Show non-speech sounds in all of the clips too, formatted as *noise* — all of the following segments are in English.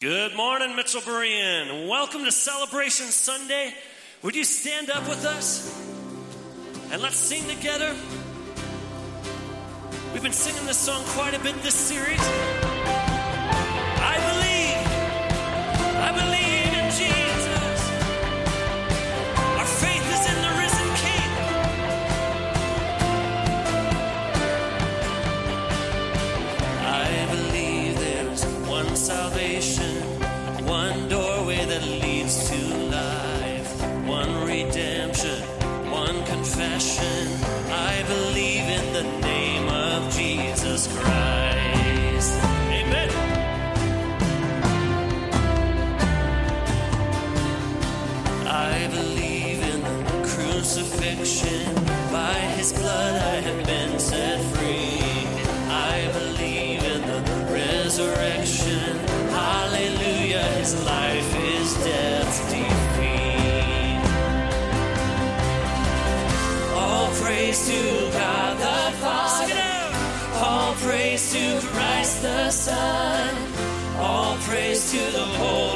Good morning, Mitchell Mitchellburian. Welcome to Celebration Sunday. Would you stand up with us and let's sing together? We've been singing this song quite a bit this series. his blood I have been set free. I believe in the resurrection. Hallelujah, his life is death's defeat. All praise to God the Father. All praise to Christ the Son. All praise to the Holy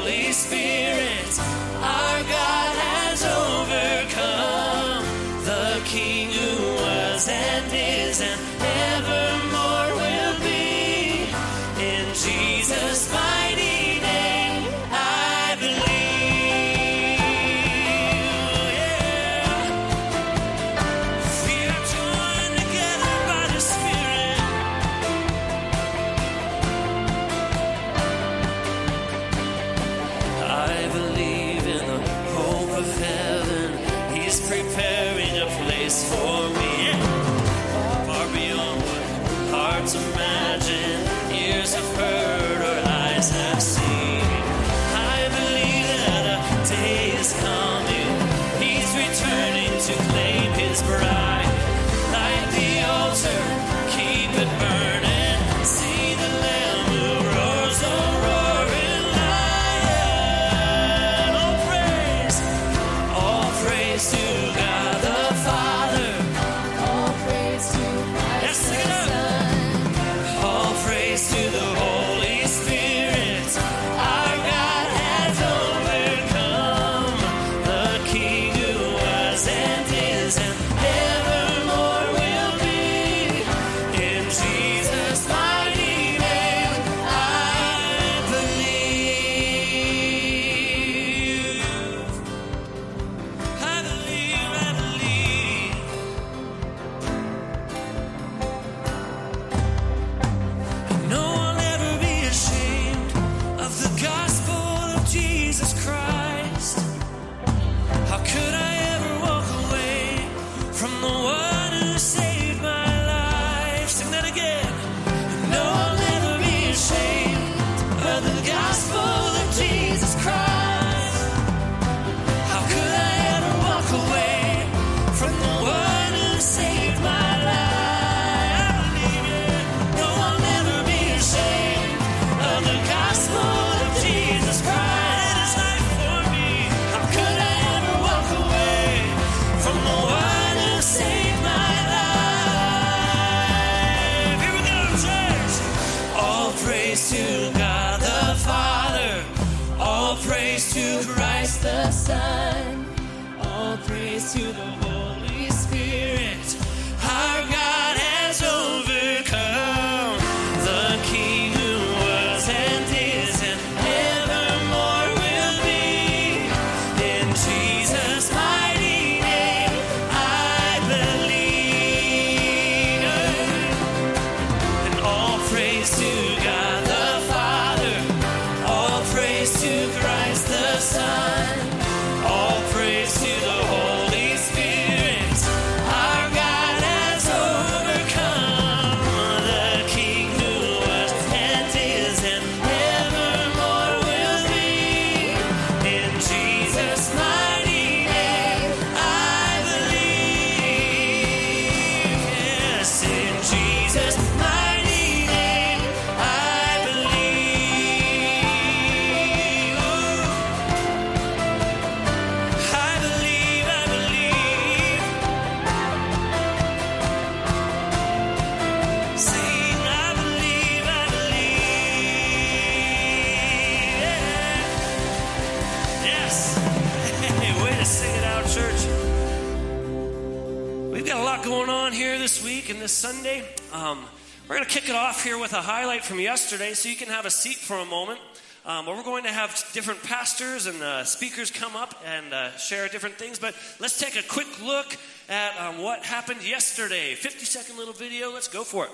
Sunday. Um, we're going to kick it off here with a highlight from yesterday so you can have a seat for a moment. Um, we're going to have different pastors and uh, speakers come up and uh, share different things. But let's take a quick look at um, what happened yesterday. 50 second little video. Let's go for it.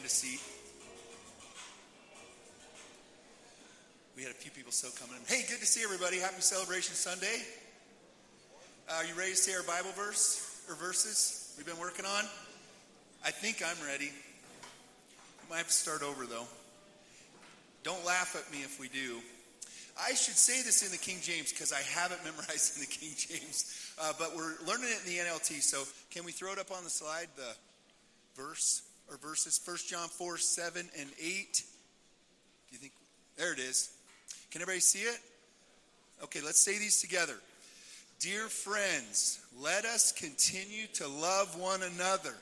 Find a seat? We had a few people still coming in. Hey, good to see everybody. Happy Celebration Sunday. Uh, are you ready to say our Bible verse or verses we've been working on? I think I'm ready. Might have to start over though. Don't laugh at me if we do. I should say this in the King James because I haven't *laughs* memorized in the King James, uh, but we're learning it in the NLT. So can we throw it up on the slide, the verse verses? 1 John 4, 7 and 8. Do you think? There it is. Can everybody see it? Okay, let's say these together. Dear friends, let us continue to love one another,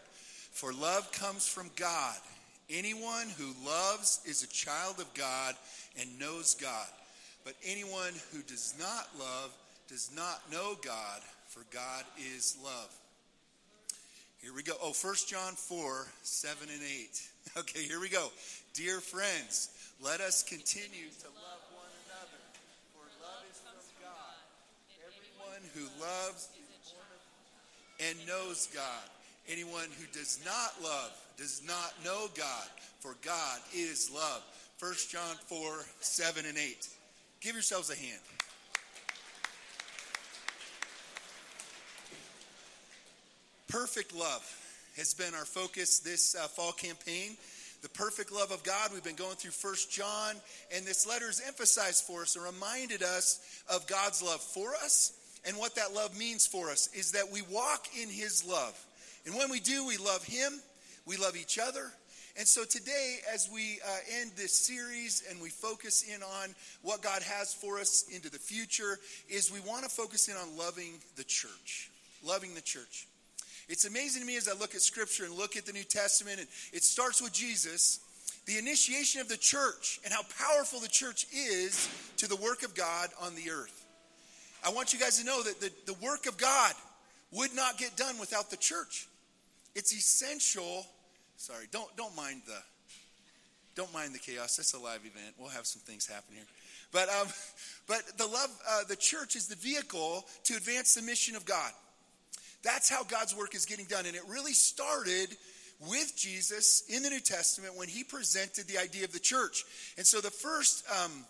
for love comes from God. Anyone who loves is a child of God and knows God. But anyone who does not love does not know God, for God is love. Here we go. Oh, 1 John 4, 7 and 8. *laughs* Okay, here we go. Dear friends, let us continue to love one another, for love is from God. Everyone who loves and knows God. Anyone who does not love does not know God, for God is love. 1 John 4, 7 and 8. Give yourselves a hand. Perfect love has been our focus this uh, fall campaign. The perfect love of God. We've been going through First John, and this letter is emphasized for us and reminded us of God's love for us and what that love means for us is that we walk in His love. And when we do, we love Him, we love each other, and so today, as we uh, end this series and we focus in on what God has for us into the future, is we want to focus in on loving the church. Loving the church. It's amazing to me as I look at Scripture and look at the New Testament, and it starts with Jesus, the initiation of the church and how powerful the church is to the work of God on the earth. I want you guys to know that the, the work of God would not get done without the church. It's essential Sorry, don't don't mind the don't mind the chaos. It's a live event. We'll have some things happen here. But um, *laughs* but the love uh, the church is the vehicle to advance the mission of God. That's how God's work is getting done, and it really started with Jesus in the New Testament when he presented the idea of the church. And so the first um,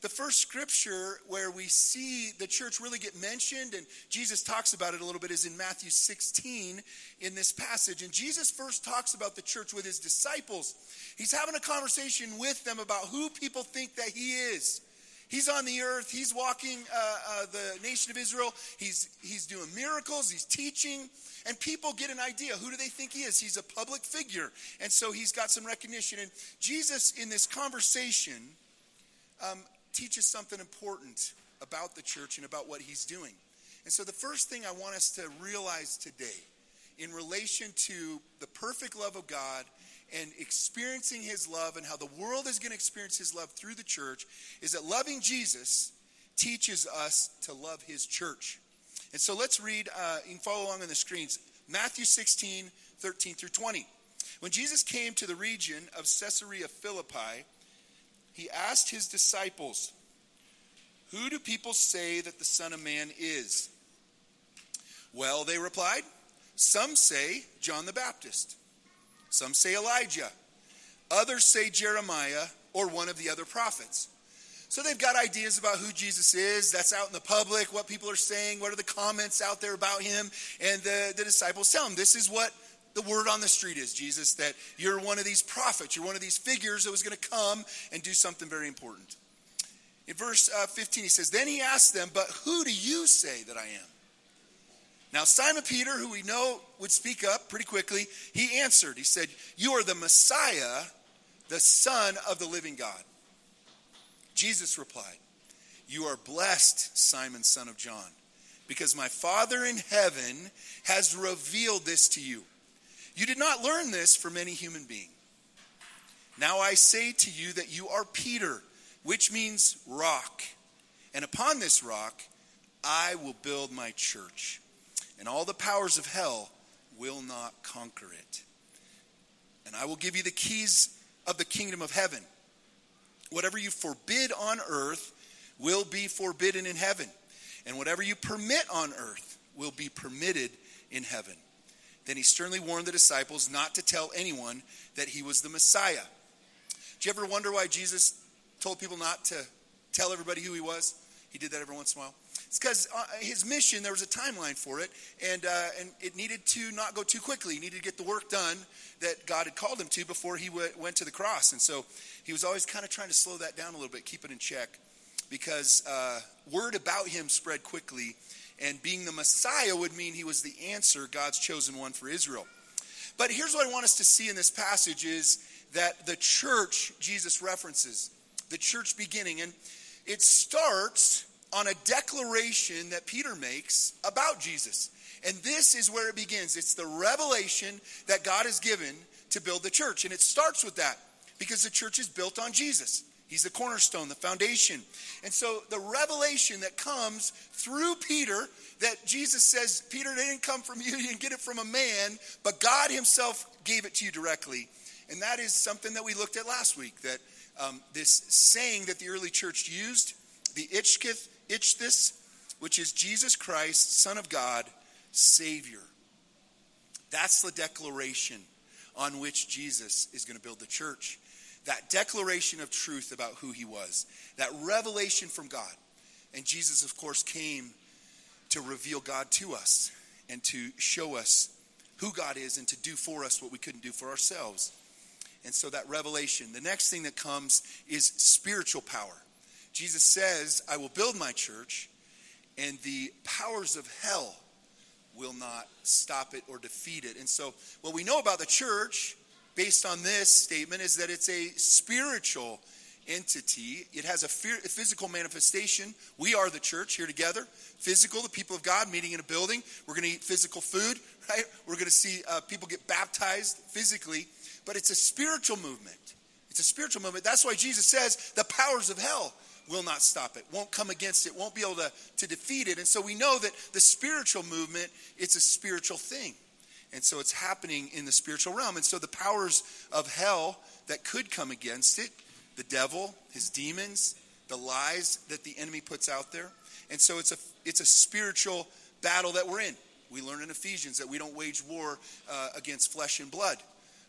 the first scripture where we see the church really get mentioned, and Jesus talks about it a little bit, is in Matthew 16 in this passage. And Jesus first talks about the church with his disciples. He's having a conversation with them about who people think that he is. He's on the earth. He's walking uh, uh, the nation of Israel. He's, he's doing miracles. He's teaching. And people get an idea. Who do they think he is? He's a public figure. And so he's got some recognition. And Jesus, in this conversation, um, teaches something important about the church and about what he's doing. And so, the first thing I want us to realize today, in relation to the perfect love of God and experiencing his love and how the world is going to experience his love through the church, is that loving Jesus teaches us to love his church. And so, let's read, uh, you can follow along on the screens Matthew 16, 13 through 20. When Jesus came to the region of Caesarea Philippi, he asked his disciples, Who do people say that the Son of Man is? Well, they replied, Some say John the Baptist, Some say Elijah. Others say Jeremiah or one of the other prophets. So they've got ideas about who Jesus is. That's out in the public, what people are saying, what are the comments out there about him. And the, the disciples tell him this is what the word on the street is, Jesus, that you're one of these prophets, you're one of these figures that was going to come and do something very important. In verse uh, 15, he says, Then he asked them, But who do you say that I am? Now, Simon Peter, who we know would speak up pretty quickly, he answered. He said, You are the Messiah, the Son of the living God. Jesus replied, You are blessed, Simon, son of John, because my Father in heaven has revealed this to you. You did not learn this from any human being. Now I say to you that you are Peter, which means rock. And upon this rock I will build my church, and all the powers of hell will not conquer it. And I will give you the keys of the kingdom of heaven. Whatever you forbid on earth will be forbidden in heaven, and whatever you permit on earth will be permitted in heaven. Then he sternly warned the disciples not to tell anyone that he was the Messiah. Do you ever wonder why Jesus told people not to tell everybody who he was? He did that every once in a while. It's because uh, his mission, there was a timeline for it, and, uh, and it needed to not go too quickly. He needed to get the work done that God had called him to before he w- went to the cross. And so he was always kind of trying to slow that down a little bit, keep it in check, because uh, word about him spread quickly, and being the Messiah would mean he was the answer, God's chosen one for Israel. But here's what I want us to see in this passage is that the church Jesus references, the church beginning, and it starts on a declaration that Peter makes about Jesus. And this is where it begins. It's the revelation that God has given to build the church. And it starts with that because the church is built on Jesus. He's the cornerstone, the foundation. And so the revelation that comes through Peter that Jesus says, Peter, didn't come from you, *laughs* you didn't get it from a man, but God Himself gave it to you directly. And that is something that we looked at last week that um, this saying that the early church used, the Ichkith, Ichthus, which is Jesus Christ, Son of God, Savior. That's the declaration on which Jesus is going to build the church that declaration of truth about who he was, that revelation from God. And Jesus, of course, came to reveal God to us and to show us who God is and to do for us what we couldn't do for ourselves. And so that revelation. The next thing that comes is spiritual power. Jesus says, I will build my church, and the powers of hell will not stop it or defeat it. And so, what we know about the church based on this statement is that it's a spiritual entity. It has a, physical manifestation. We are the church here together. Physical, the people of God meeting in a building. We're going to eat physical food, *laughs* right? We're going to see uh, people get baptized physically. But it's a spiritual movement. It's a spiritual movement. That's why Jesus says the powers of hell will not stop it, won't come against it, won't be able to, to defeat it. And so we know that the spiritual movement, it's a spiritual thing. And so it's happening in the spiritual realm. And so the powers of hell that could come against it, the devil, his demons, the lies that the enemy puts out there. And so it's a it's a spiritual battle that we're in. We learn in Ephesians that we don't wage war uh, against flesh and blood,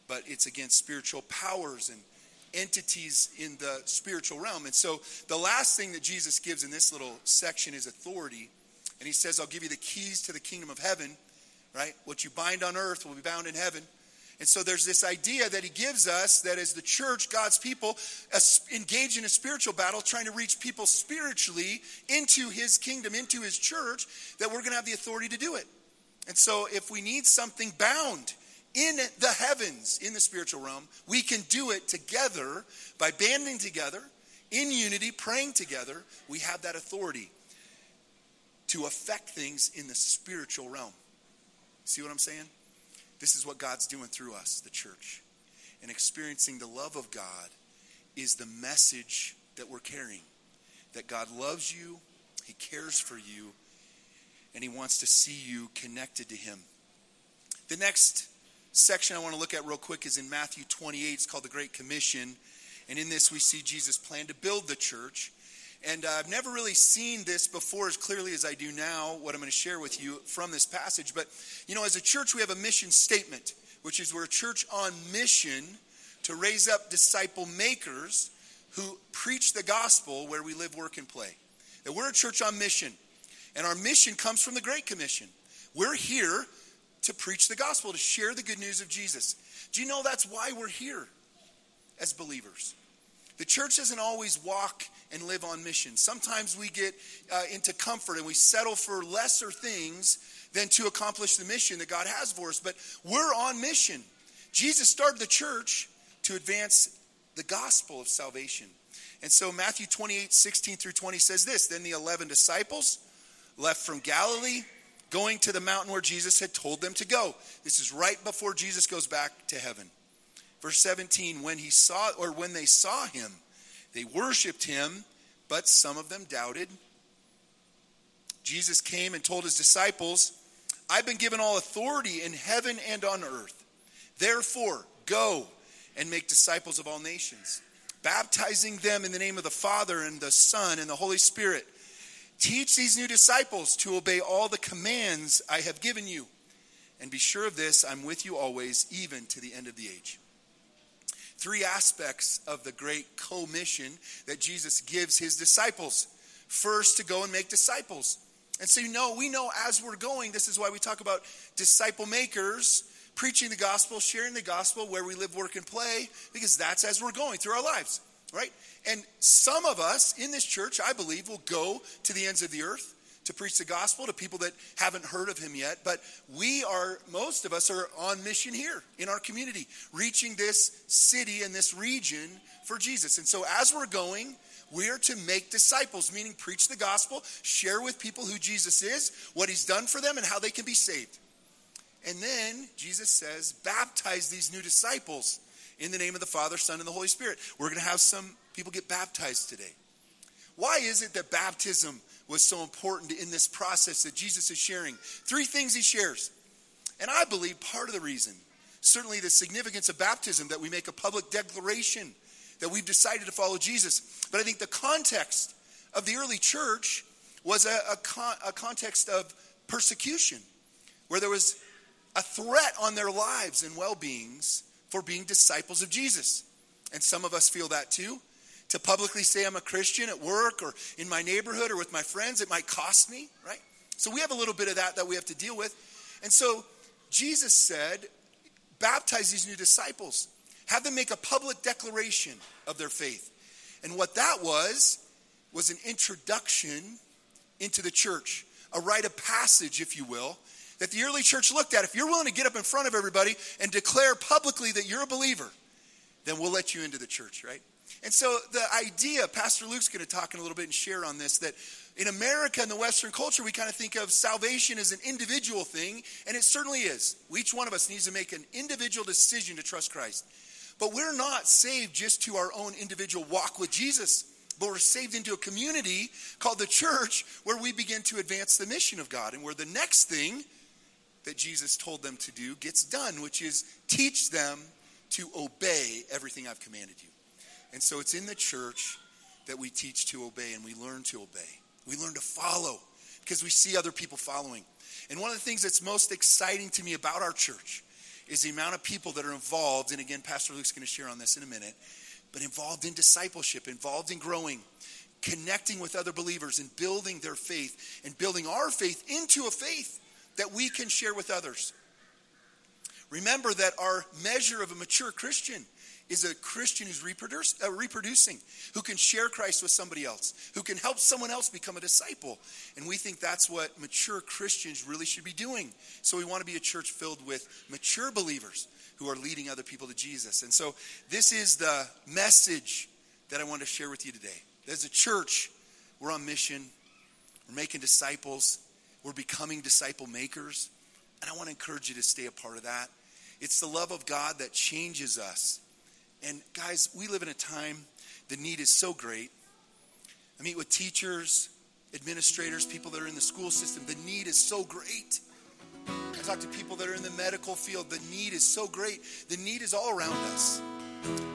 but it's against spiritual powers and entities in the spiritual realm. And so the last thing that Jesus gives in this little section is authority. And he says, I'll give you the keys to the kingdom of heaven right? What you bind on earth will be bound in heaven. And so there's this idea that he gives us that as the church, God's people, engage in a spiritual battle, trying to reach people spiritually into his kingdom, into his church, that we're going to have the authority to do it. And so if we need something bound in the heavens, in the spiritual realm, we can do it together by banding together in unity, praying together. We have that authority to affect things in the spiritual realm. See what I'm saying? This is what God's doing through us, the church. And experiencing the love of God is the message that we're carrying that God loves you, He cares for you, and He wants to see you connected to Him. The next section I want to look at real quick is in Matthew 28. It's called the Great Commission. And in this, we see Jesus' plan to build the church. And uh, I've never really seen this before as clearly as I do now, what I'm going to share with you from this passage. But, you know, as a church, we have a mission statement, which is we're a church on mission to raise up disciple makers who preach the gospel where we live, work, and play. That we're a church on mission. And our mission comes from the Great Commission. We're here to preach the gospel, to share the good news of Jesus. Do you know that's why we're here as believers? The church doesn't always walk and live on mission. Sometimes we get uh, into comfort and we settle for lesser things than to accomplish the mission that God has for us. But we're on mission. Jesus started the church to advance the gospel of salvation. And so Matthew 28 16 through 20 says this Then the 11 disciples left from Galilee, going to the mountain where Jesus had told them to go. This is right before Jesus goes back to heaven. Verse 17, when he saw or when they saw him, they worshiped him, but some of them doubted. Jesus came and told his disciples, I've been given all authority in heaven and on earth. Therefore, go and make disciples of all nations, baptizing them in the name of the Father and the Son and the Holy Spirit. Teach these new disciples to obey all the commands I have given you. And be sure of this, I'm with you always, even to the end of the age. Three aspects of the great commission that Jesus gives his disciples. First, to go and make disciples. And so, you know, we know as we're going, this is why we talk about disciple makers, preaching the gospel, sharing the gospel where we live, work, and play, because that's as we're going through our lives, right? And some of us in this church, I believe, will go to the ends of the earth to preach the gospel to people that haven't heard of him yet. But we are, most of us are on mission here in our community, reaching this city and this region for Jesus. And so as we're going, we are to make disciples, meaning preach the gospel, share with people who Jesus is, what he's done for them, and how they can be saved. And then Jesus says, baptize these new disciples in the name of the Father, Son, and the Holy Spirit. We're going to have some people get baptized today. Why is it that baptism was so important in this process that Jesus is sharing? Three things he shares. And I believe part of the reason, certainly the significance of baptism, that we make a public declaration that we've decided to follow Jesus. But I think the context of the early church was a, a, con- a context of persecution, where there was a threat on their lives and well beings for being disciples of Jesus. And some of us feel that too. To publicly say I'm a Christian at work or in my neighborhood or with my friends, it might cost me, right? So we have a little bit of that that we have to deal with. And so Jesus said, baptize these new disciples, have them make a public declaration of their faith. And what that was, was an introduction into the church, a rite of passage, if you will, that the early church looked at. If you're willing to get up in front of everybody and declare publicly that you're a believer, then we'll let you into the church, right? And so the idea, Pastor Luke's going to talk in a little bit and share on this, that in America and the Western culture, we kind of think of salvation as an individual thing, and it certainly is. Each one of us needs to make an individual decision to trust Christ. But we're not saved just to our own individual walk with Jesus, but we're saved into a community called the church where we begin to advance the mission of God and where the next thing that Jesus told them to do gets done, which is teach them to obey everything I've commanded you. And so it's in the church that we teach to obey and we learn to obey. We learn to follow because we see other people following. And one of the things that's most exciting to me about our church is the amount of people that are involved. And again, Pastor Luke's going to share on this in a minute, but involved in discipleship, involved in growing, connecting with other believers and building their faith and building our faith into a faith that we can share with others. Remember that our measure of a mature Christian is a Christian who's reproduce, uh, reproducing, who can share Christ with somebody else, who can help someone else become a disciple. And we think that's what mature Christians really should be doing. So we want to be a church filled with mature believers who are leading other people to Jesus. And so this is the message that I want to share with you today. As a church, we're on mission, we're making disciples, we're becoming disciple makers. And I want to encourage you to stay a part of that. It's the love of God that changes us. And guys, we live in a time the need is so great. I meet with teachers, administrators, people that are in the school system. The need is so great. I talk to people that are in the medical field. The need is so great. The need is all around us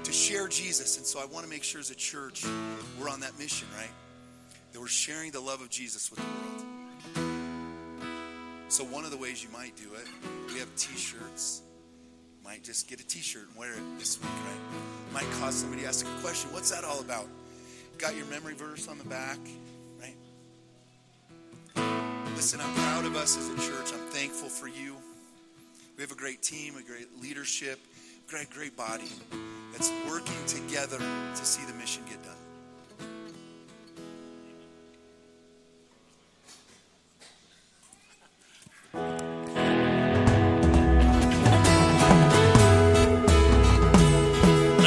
to share Jesus. And so I want to make sure as a church we're on that mission, right? That we're sharing the love of Jesus with the world. So, one of the ways you might do it, we have t shirts. Might just get a t shirt and wear it this week, right? Might cause somebody to ask a question What's that all about? Got your memory verse on the back, right? Listen, I'm proud of us as a church. I'm thankful for you. We have a great team, a great leadership, a great, great body that's working together to see the mission get done.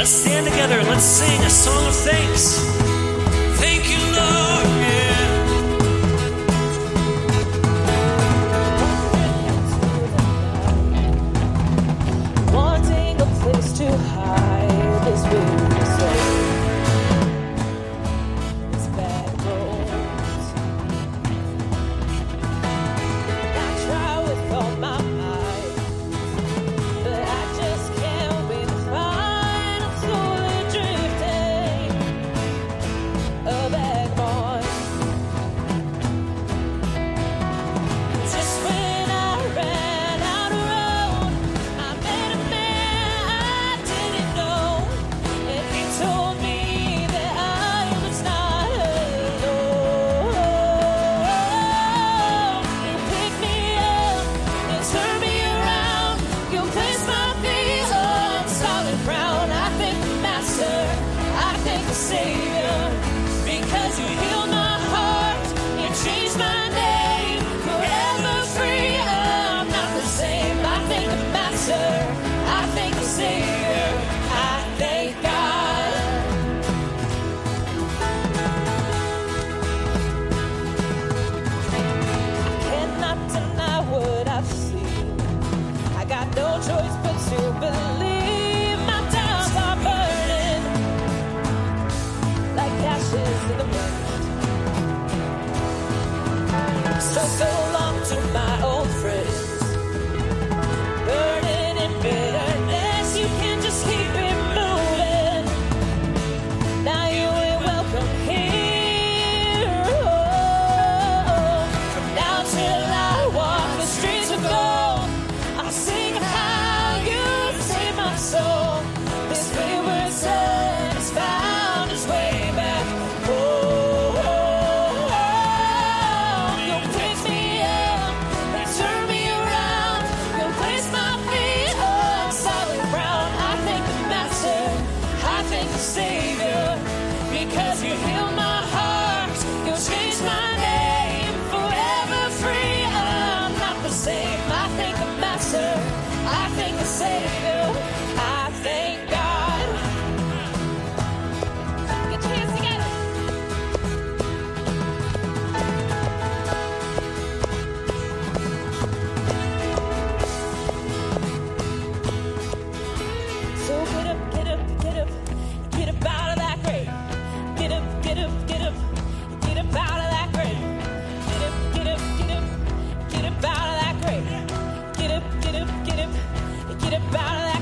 stand together and let's sing a song of thanks. Thank you, Lord.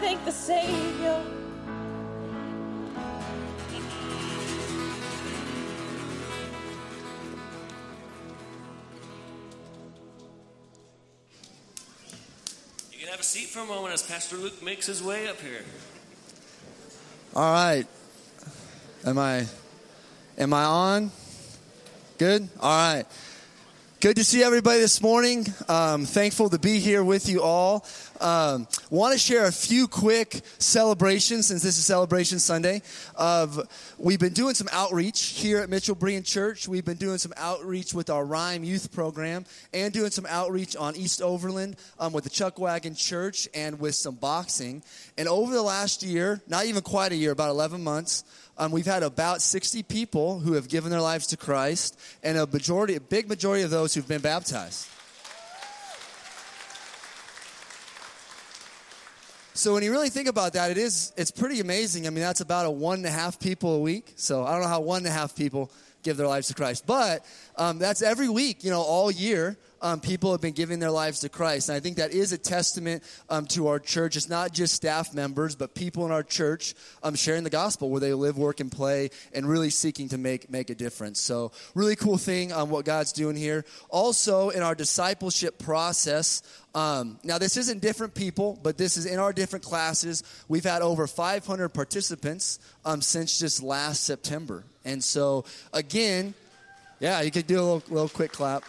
thank the Savior. You can have a seat for a moment as Pastor Luke makes his way up here. All right. Am I am I on? Good? All right. Good to see everybody this morning. Um, thankful to be here with you all. Um, Want to share a few quick celebrations since this is Celebration Sunday. Of we've been doing some outreach here at Mitchell Berean Church. We've been doing some outreach with our Rhyme Youth Program and doing some outreach on East Overland um, with the Chuck Wagon Church and with some boxing. And over the last year, not even quite a year, about 11 months, um, we've had about 60 people who have given their lives to Christ, and a majority, a big majority of those who've been baptized. So when you really think about that, it is it's pretty amazing. I mean, that's about a one and a half people a week. So I don't know how one and a half people give their lives to Christ, but um, that's every week. You know, all year. Um, people have been giving their lives to Christ. And I think that is a testament um, to our church. It's not just staff members, but people in our church um, sharing the gospel where they live, work, and play, and really seeking to make, make a difference. So, really cool thing on what God's doing here. Also, in our discipleship process, um, now, this isn't different people, but this is in our different classes. We've had over 500 participants um, since just last September. And so, again, yeah, you could do a little, little quick clap.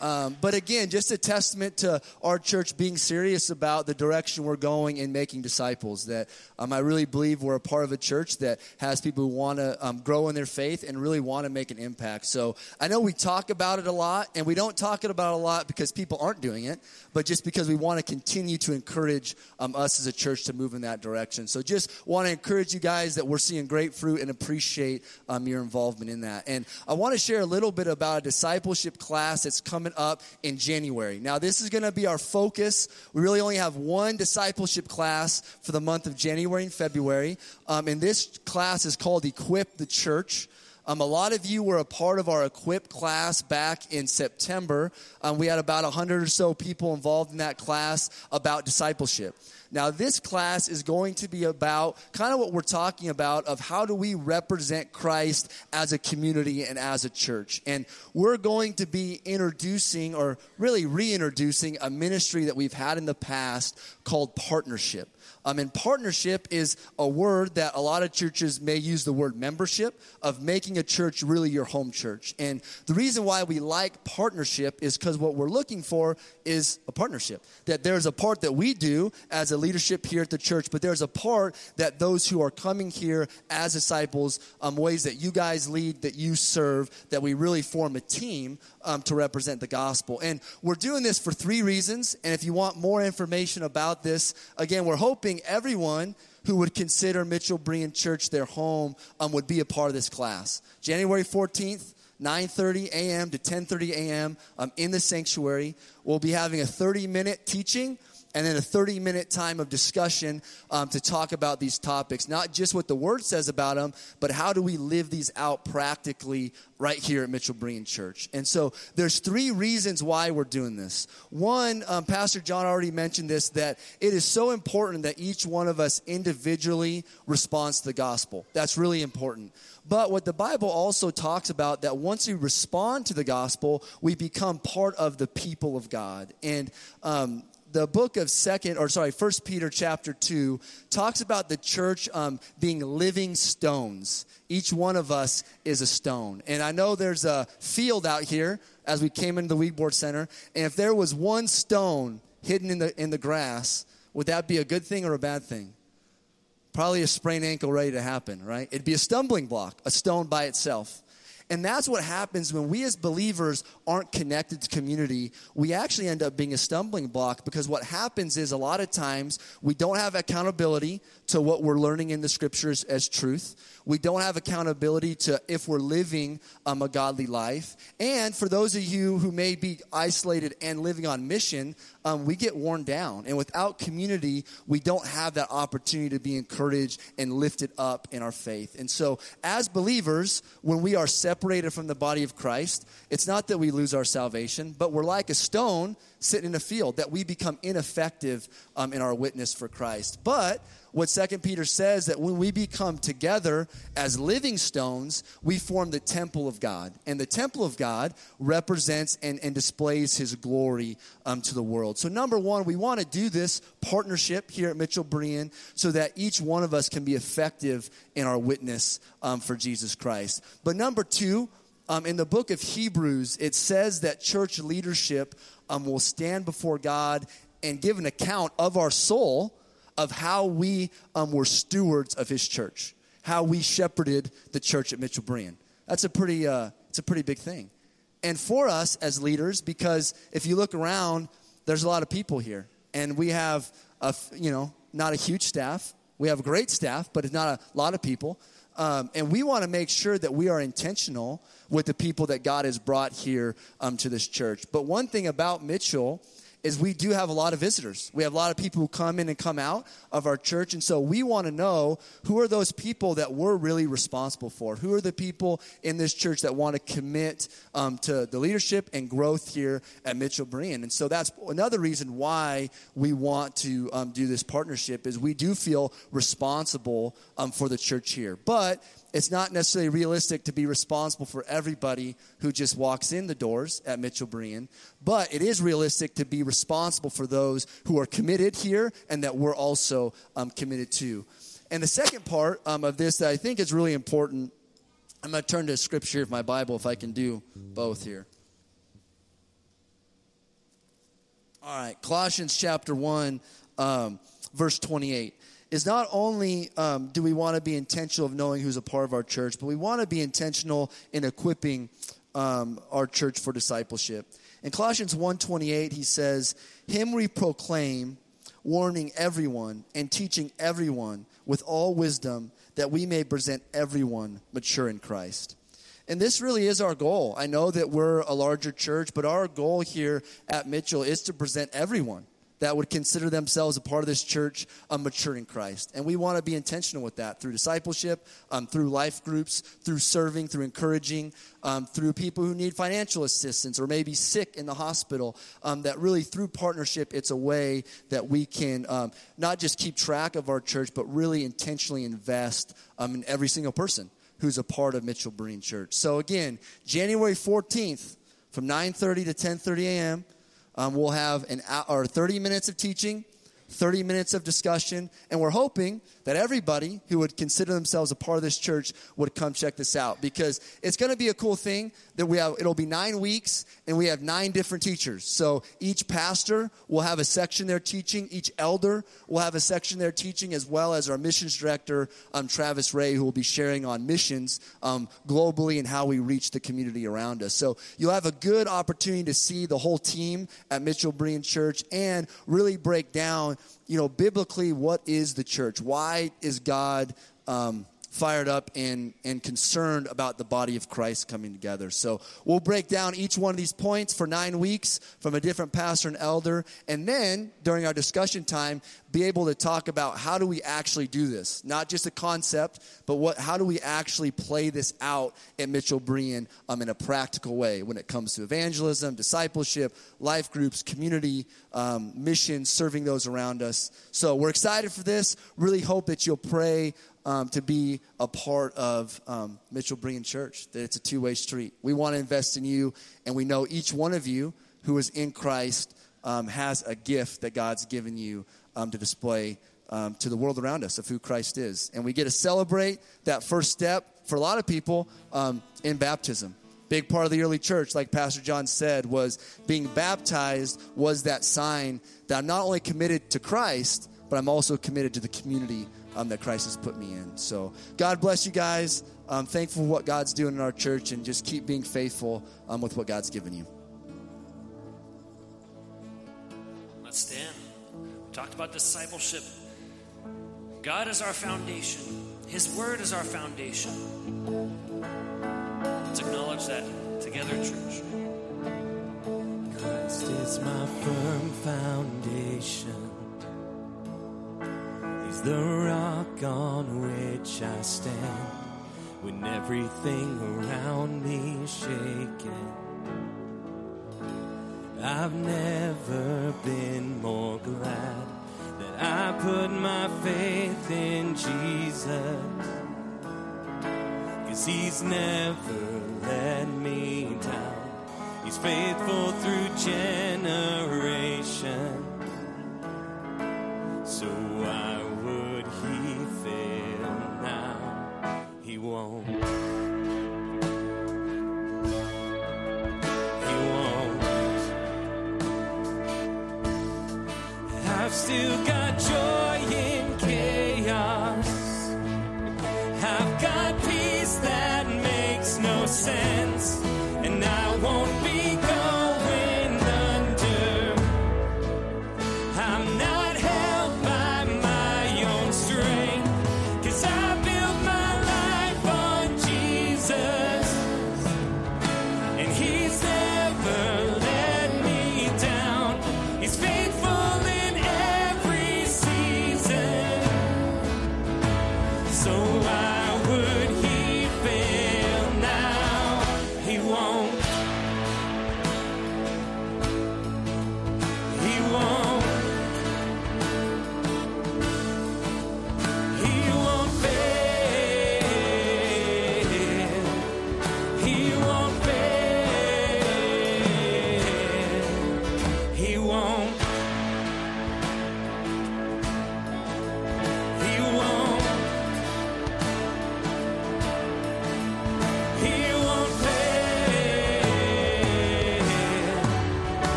Um, but again, just a testament to our church being serious about the direction we're going in making disciples. That um, I really believe we're a part of a church that has people who want to um, grow in their faith and really want to make an impact. So I know we talk about it a lot, and we don't talk about it a lot because people aren't doing it, but just because we want to continue to encourage um, us as a church to move in that direction. So just want to encourage you guys that we're seeing great fruit and appreciate um, your involvement in that. And I want to share a little bit about a discipleship class that's coming up in January. Now, this is going to be our focus. We really only have one discipleship class for the month of January and February. Um, and this class is called Equip the Church. Um, a lot of you were a part of our Equip class back in September. Um, we had about 100 or so people involved in that class about discipleship. Now, this class is going to be about kind of what we're talking about of how do we represent Christ as a community and as a church. And we're going to be introducing or really reintroducing a ministry that we've had in the past called partnership. Um, and partnership is a word that a lot of churches may use the word membership of making a church really your home church. And the reason why we like partnership is because what we're looking for is a partnership. That there's a part that we do as a leadership here at the church, but there's a part that those who are coming here as disciples, um, ways that you guys lead, that you serve, that we really form a team um, to represent the gospel. And we're doing this for three reasons. And if you want more information about this, again, we're hoping everyone who would consider Mitchell Berean Church their home um, would be a part of this class. January 14th, 9.30 a.m. to 10.30 a.m. Um, in the sanctuary. We'll be having a 30-minute teaching and then a 30 minute time of discussion um, to talk about these topics. Not just what the Word says about them, but how do we live these out practically right here at Mitchell Berean Church. And so there's three reasons why we're doing this. One, um, Pastor John already mentioned this, that it is so important that each one of us individually responds to the gospel. That's really important. But what the Bible also talks about that once we respond to the gospel, we become part of the people of God. And um, the book of second or sorry first peter chapter 2 talks about the church um, being living stones. Each one of us is a stone. And i know there's a field out here as we came into the Weborg center. And if there was one stone hidden in the in the grass would that be a good thing or a bad thing? Probably a sprained ankle ready to happen right? It'd be a stumbling block a stone by itself and that's what happens when we as believers aren't connected to community. We actually end up being a stumbling block because what happens is a lot of times we don't have accountability to what we're learning in the scriptures as truth. We don't have accountability to if we're living um, a godly life. And for those of you who may be isolated and living on mission, um, we get worn down. And without community, we don't have that opportunity to be encouraged and lifted up in our faith. And so, as believers, when we are separated from the body of Christ, it's not that we lose our salvation, but we're like a stone sitting in a field, that we become ineffective um, in our witness for Christ. But what Second Peter says that when we become together as living stones, we form the temple of God. And the temple of God represents and, and displays his glory um, to the world. So, number one, we want to do this partnership here at Mitchell Berean so that each one of us can be effective in our witness um, for Jesus Christ. But number two, um, in the book of Hebrews, it says that church leadership um, will stand before God and give an account of our soul of how we um, were stewards of his church, how we shepherded the church at Mitchell Berean. That's a pretty, uh, it's a pretty big thing. And for us as leaders, because if you look around, there's a lot of people here, and we have, a, you know, not a huge staff. We have a great staff, but it's not a lot of people. Um, and we want to make sure that we are intentional with the people that God has brought here um, to this church. But one thing about Mitchell is we do have a lot of visitors. We have a lot of people who come in and come out of our church. And so we want to know who are those people that we're really responsible for? Who are the people in this church that want to commit um, to the leadership and growth here at Mitchell Berean? And so that's another reason why we want to um, do this partnership is we do feel responsible um, for the church here. But it's not necessarily realistic to be responsible for everybody who just walks in the doors at Mitchell Berean, but it is realistic to be responsible for those who are committed here and that we're also um, committed to. And the second part um, of this that I think is really important, I'm going to turn to scripture of my Bible if I can do both here. All right, Colossians chapter 1, um, verse 28 is not only um, do we want to be intentional of knowing who's a part of our church, but we want to be intentional in equipping um, our church for discipleship. In Colossians 1.28, he says, Him we proclaim, warning everyone and teaching everyone with all wisdom that we may present everyone mature in Christ. And this really is our goal. I know that we're a larger church, but our goal here at Mitchell is to present everyone that would consider themselves a part of this church a mature in Christ. And we want to be intentional with that through discipleship, um, through life groups, through serving, through encouraging, um, through people who need financial assistance or maybe sick in the hospital. Um, that really, through partnership, it's a way that we can um, not just keep track of our church, but really intentionally invest um, in every single person who's a part of Mitchell Berean Church. So again, January 14th from 9.30 to 10.30 a.m., um, we'll have an hour, 30 minutes of teaching, 30 minutes of discussion, and we're hoping that everybody who would consider themselves a part of this church would come check this out because it's going to be a cool thing that we have it'll be 9 weeks and we have 9 different teachers. So each pastor will have a section they're teaching, each elder will have a section they're teaching as well as our missions director um, Travis Ray who will be sharing on missions um, globally and how we reach the community around us. So you'll have a good opportunity to see the whole team at Mitchell Berean Church and really break down you know, biblically, what is the church? Why is God um, fired up and, and concerned about the body of Christ coming together? So we'll break down each one of these points for nine weeks from a different pastor and elder. And then during our discussion time, be able to talk about how do we actually do this? Not just a concept, but what, how do we actually play this out at Mitchell Berean um, in a practical way when it comes to evangelism, discipleship, life groups, community um, missions, serving those around us. So we're excited for this. Really hope that you'll pray um, to be a part of um, Mitchell Berean Church, that it's a two way street. We want to invest in you, and we know each one of you who is in Christ um, has a gift that God's given you um, to display um, to the world around us of who Christ is. And we get to celebrate that first step for a lot of people um, in baptism. Big part of the early church, like Pastor John said, was being baptized was that sign that I'm not only committed to Christ, but I'm also committed to the community um, that Christ has put me in. So, God bless you guys. I'm thankful for what God's doing in our church, and just keep being faithful um, with what God's given you. Let's stand. We talked about discipleship. God is our foundation. His word is our foundation. Let's acknowledge that together, church. Christ is my firm foundation. He's the rock on which I stand when everything around me is shaking. I've never been more glad that I put my faith in Jesus. Cause he's never let me down. He's faithful through generations. So why He won't. He won't. I've still got joy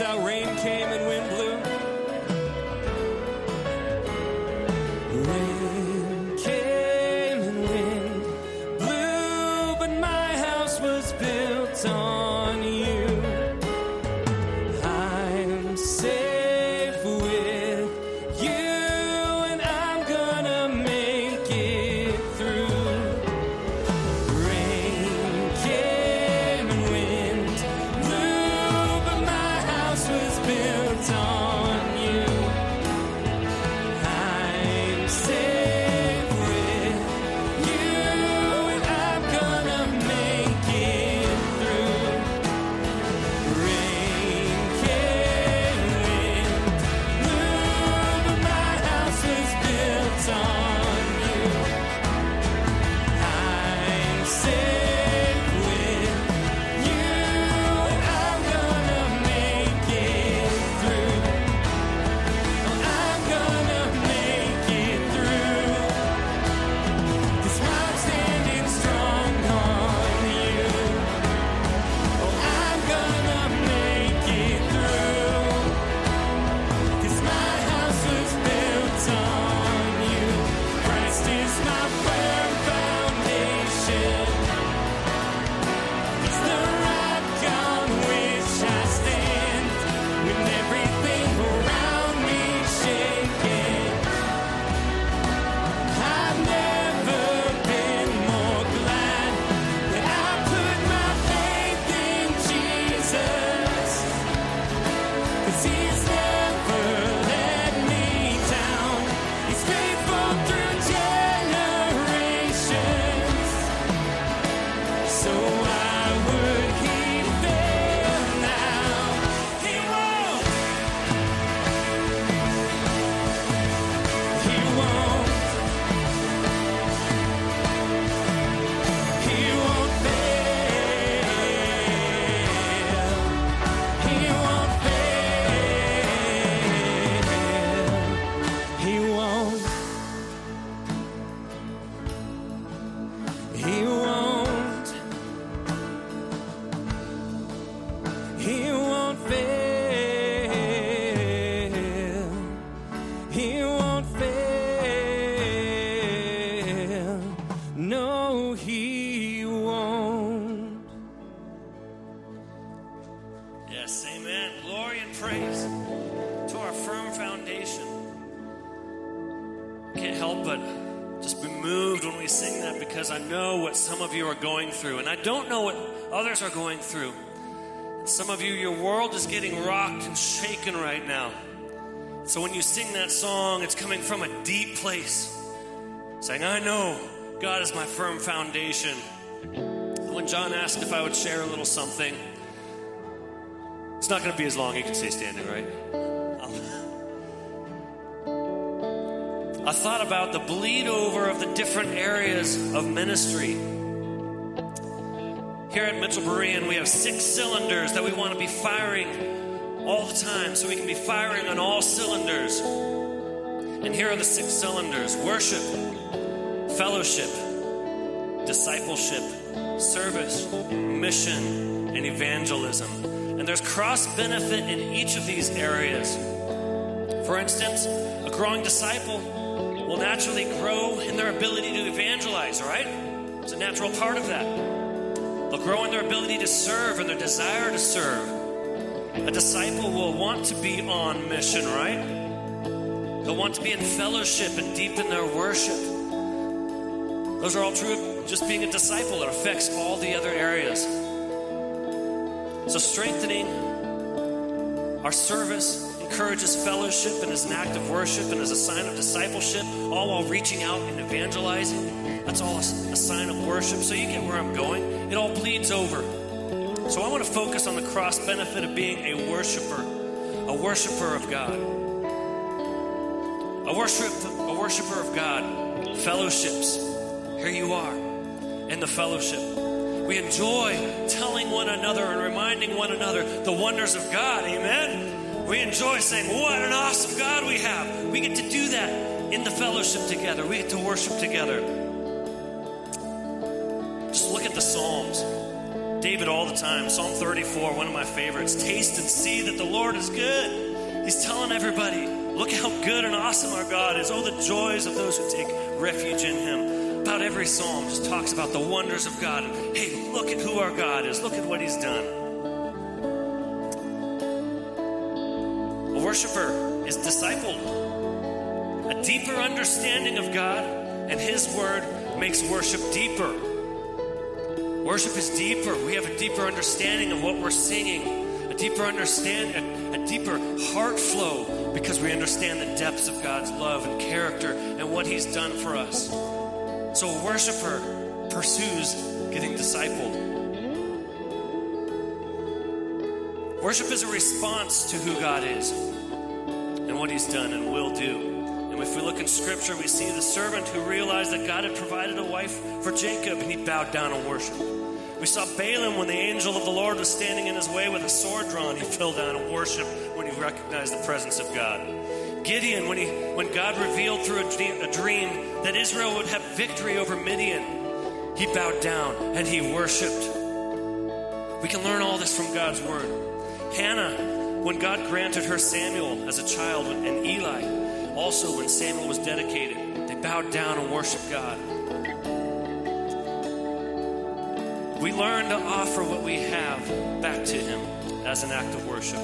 out. Rain came and wind through, and I don't know what others are going through. Some of you, your world is getting rocked and shaken right now. So when you sing that song, it's coming from a deep place, saying, I know God is my firm foundation. When John asked if I would share a little something, it's not going to be as long. You can stay standing, right? Um, I thought about the bleed over of the different areas of ministry. Here at Mitchell Berean, we have six cylinders that we want to be firing all the time so we can be firing on all cylinders. And here are the six cylinders worship, fellowship, discipleship, service, mission, and evangelism. And there's cross benefit in each of these areas. For instance, a growing disciple will naturally grow in their ability to evangelize, right? It's a natural part of that. They'll grow in their ability to serve and their desire to serve. A disciple will want to be on mission, right? They'll want to be in fellowship and deep in their worship. Those are all true of just being a disciple. It affects all the other areas. So, strengthening our service encourages fellowship and is an act of worship and is a sign of discipleship, all while reaching out and evangelizing. That's all a sign of worship. So, you get where I'm going. It all bleeds over. So, I want to focus on the cross benefit of being a worshiper, a worshiper of God. A, worship, a worshiper of God fellowships. Here you are in the fellowship. We enjoy telling one another and reminding one another the wonders of God. Amen. We enjoy saying, What an awesome God we have. We get to do that in the fellowship together. We get to worship together. Just look at the Psalms. David, all the time, Psalm 34, one of my favorites. Taste and see that the Lord is good. He's telling everybody, Look how good and awesome our God is. Oh, the joys of those who take refuge in Him. About every psalm just talks about the wonders of God. Hey, look at who our God is. Look at what He's done. A worshiper is discipled. A deeper understanding of God and His Word makes worship deeper. Worship is deeper. We have a deeper understanding of what we're singing, a deeper understand, a, a deeper heart flow because we understand the depths of God's love and character and what He's done for us. So a worshiper pursues getting discipled. Worship is a response to who God is and what He's done and will do. If we look in Scripture, we see the servant who realized that God had provided a wife for Jacob and he bowed down and worshiped. We saw Balaam when the angel of the Lord was standing in his way with a sword drawn. He fell down and worshiped when he recognized the presence of God. Gideon, when, he, when God revealed through a dream that Israel would have victory over Midian, he bowed down and he worshiped. We can learn all this from God's word. Hannah, when God granted her Samuel as a child, and Eli, also when Samuel was dedicated, they bowed down and worshiped God. We learn to offer what we have back to Him as an act of worship.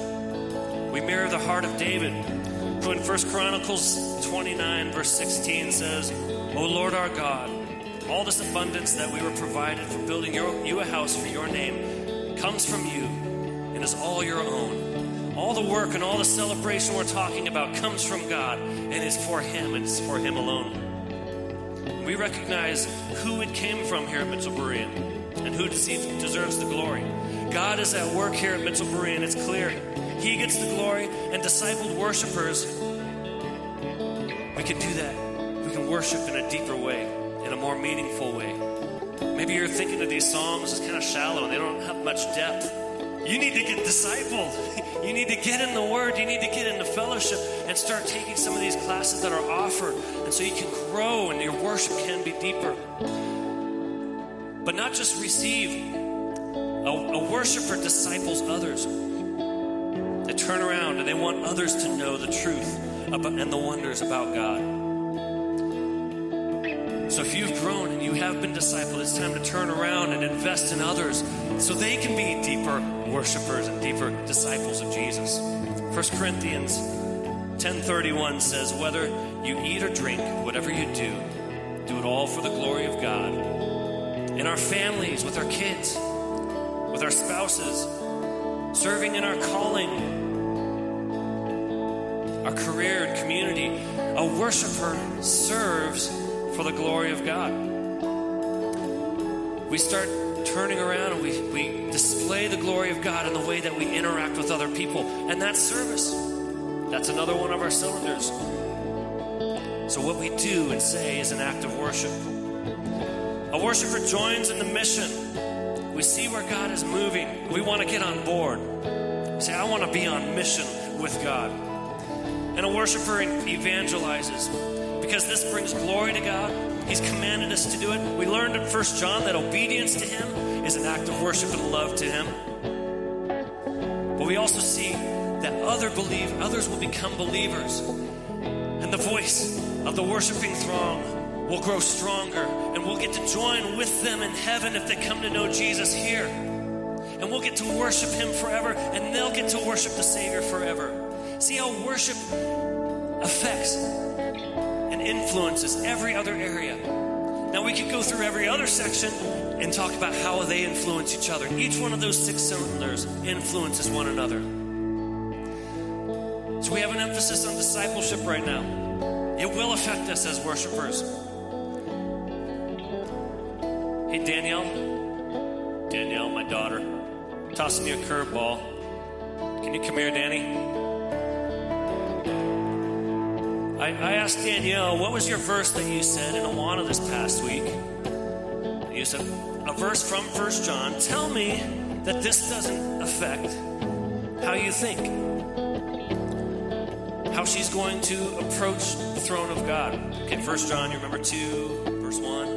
We mirror the heart of David, who in 1 Chronicles 29, verse 16 says, O Lord our God, all this abundance that we were provided for building your, you a house for your name comes from you and is all your own. All the work and all the celebration we're talking about comes from God and is for Him and it's for Him alone. We recognize who it came from here at Mitchell Berean and who deserves the glory. God is at work here at Mitchell Berean. It's clear. He gets the glory, and discipled worshipers, we can do that. We can worship in a deeper way, in a more meaningful way. Maybe you're thinking of these songs as kind of shallow and they don't have much depth. You need to get discipled. *laughs* You need to get in the Word. You need to get into fellowship and start taking some of these classes that are offered. And so you can grow and your worship can be deeper but not just receive. A, a, worshiper disciples others. They turn around and they want others to know the truth about, and the wonders about God. So if you've grown and you have been discipled, it's time to turn around and invest in others so they can be deeper worshipers and deeper disciples of Jesus. 1 Corinthians 10:31 says, "Whether you eat or drink, whatever you do, do it all for the glory of God. In our families, with our kids, with our spouses, serving in our calling, our career and community, a worshiper serves for the glory of God. We start turning around and we, we display the glory of God in the way that we interact with other people. And that's service. That's another one of our cylinders. So, what we do and say is an act of worship. A worshiper joins in the mission. We see where God is moving. We want to get on board. Say, I want to be on mission with God. And a worshiper evangelizes because this brings glory to God. He's commanded us to do it. We learned in 1 John that obedience to Him is an act of worship and love to Him. But we also see that other believe others will become believers. And the voice of the worshiping throng will grow stronger, and we'll get to join with them in heaven if they come to know Jesus here. And we'll get to worship Him forever, and they'll get to worship the Savior forever. See how worship affects influences every other area. Now, we could go through every other section and talk about how they influence each other. Each one of those six cylinders influences one another. So, we have an emphasis on discipleship right now. It will affect us as worshipers. Hey, Danielle. Danielle, my daughter, tossing you a curveball. Can you come here, Danny? I, I asked Danielle, what was your verse that you said in Awana this past week? You said, a verse from First John. Tell me that this doesn't affect how you think, how she's going to approach the throne of God. Okay, First John, you remember 2, verse 1.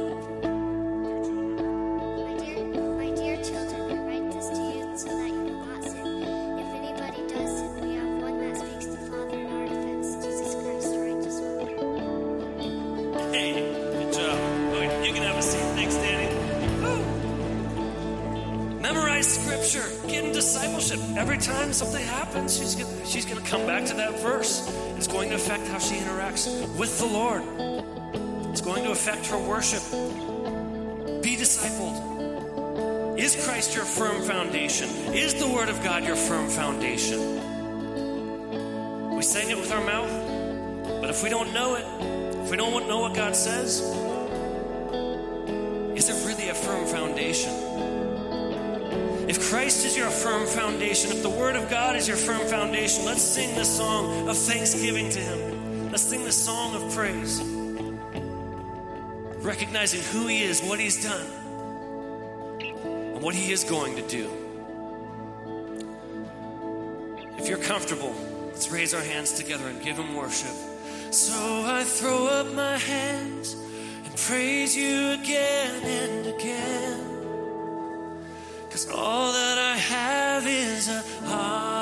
Every time something happens, she's gonna, she's to come back to that verse. It's going to affect how she interacts with the Lord. It's going to affect her worship. Be discipled. Is Christ your firm foundation? Is the Word of God your firm foundation? We sang it with our mouth, but if we don't know it, if we don't know what God says, is it really a firm foundation? If Christ is your firm foundation, if the Word of God is your firm foundation, let's sing this song of thanksgiving to Him. Let's sing this song of praise. Recognizing who He is, what He's done, and what He is going to do. If you're comfortable, let's raise our hands together and give Him worship. So I throw up my hands and praise you again and again. Cause all that I have is a hallelujah,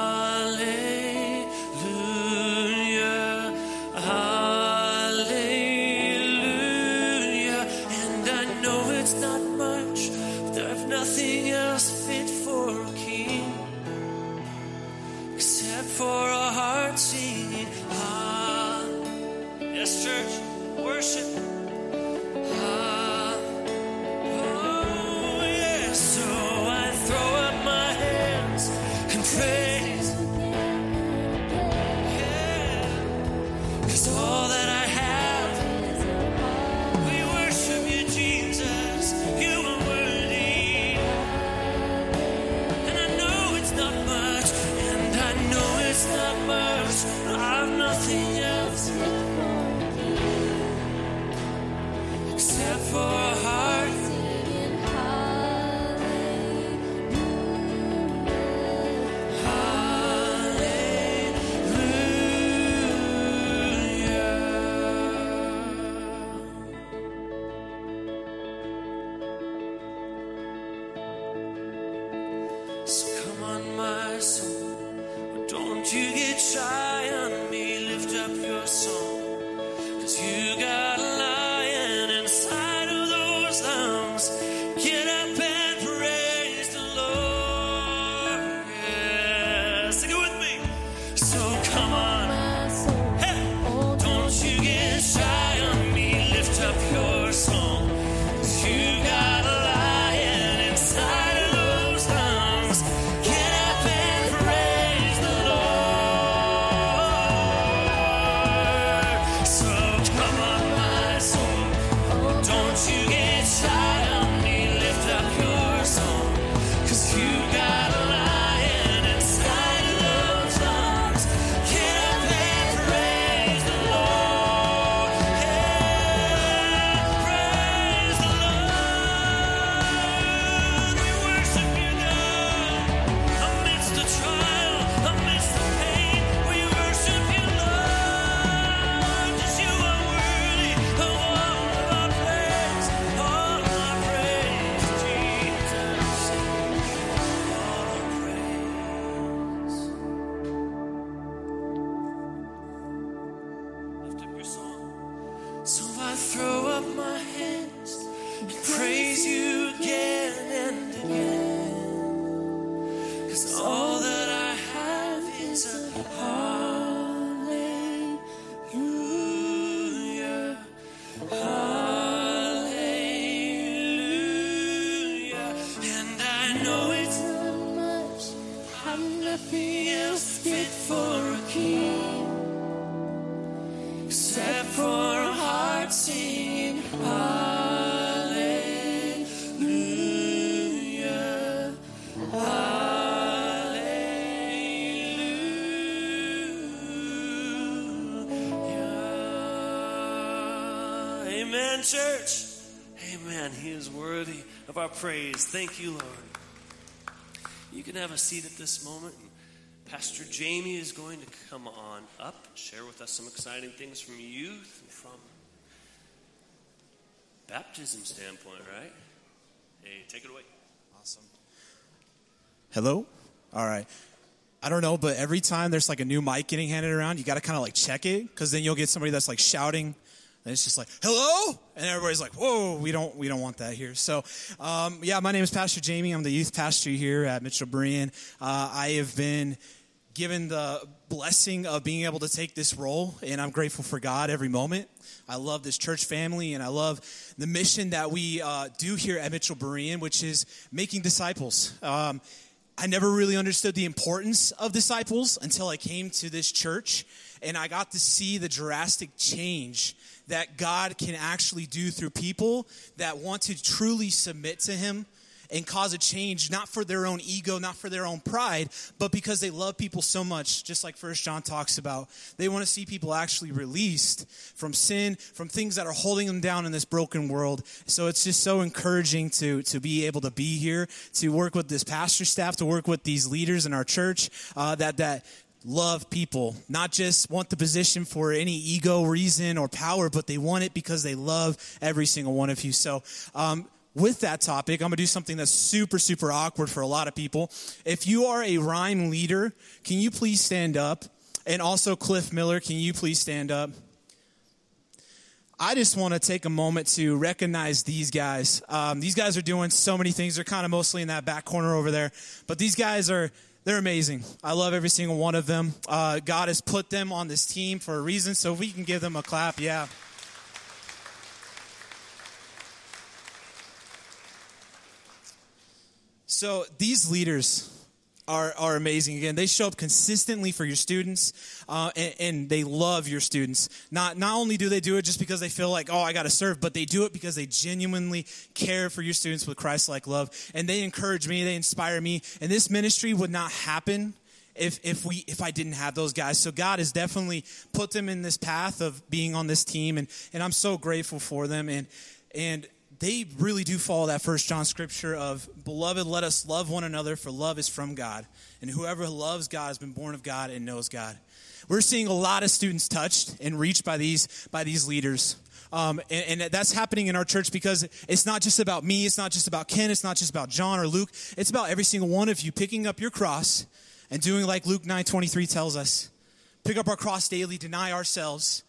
our praise. Thank you, Lord. You can have a seat at this moment. Pastor Jamie is going to come on up, share with us some exciting things from youth and from baptism standpoint, right? Hey, take it away. Awesome. Hello? All right. I don't know, but every time there's like a new mic getting handed around, you got to kind of like check it because then you'll get somebody that's like shouting. And it's just like, hello? And everybody's like, whoa, we don't, we don't want that here. So, um, yeah, my name is Pastor Jamie. I'm the youth pastor here at Mitchell Berean. Uh, I have been given the blessing of being able to take this role, and I'm grateful for God every moment. I love this church family, and I love the mission that we uh, do here at Mitchell Berean, which is making disciples. Um, I never really understood the importance of disciples until I came to this church, and I got to see the drastic change that God can actually do through people that want to truly submit to Him and cause a change, not for their own ego, not for their own pride, but because they love people so much, just like First John talks about. They want to see people actually released from sin, from things that are holding them down in this broken world. So it's just so encouraging to, to be able to be here, to work with this pastor staff, to work with these leaders in our church, uh, that, that, love people, not just want the position for any ego reason or power, but they want it because they love every single one of you. So, um, with that topic, I'm to do something that's super, super awkward for a lot of people. If you are a rhyme leader, can you please stand up? And also, Cliff Miller, can you please stand up? I just want to take a moment to recognize these guys. Um, these guys are doing so many things. They're kind of mostly in that back corner over there, but these guys are they're amazing. I love every single one of them. Uh, God has put them on this team for a reason, so we can give them a clap, yeah. So these leaders are, are amazing. Again, they show up consistently for your students, uh, and, and they love your students. Not not only do they do it just because they feel like, oh, I got to serve, but they do it because they genuinely care for your students with Christ-like love, and they encourage me, they inspire me, and this ministry would not happen if if we if I didn't have those guys. So God has definitely put them in this path of being on this team, and and I'm so grateful for them, and and they really do follow that first John scripture of beloved, let us love one another, for love is from God. And whoever loves God has been born of God and knows God. We're seeing a lot of students touched and reached by these by these leaders. Um, and, and that's happening in our church because it's not just about me, it's not just about Ken, it's not just about John or Luke. It's about every single one of you picking up your cross and doing like Luke 9:23 tells us. Pick up our cross daily, deny ourselves,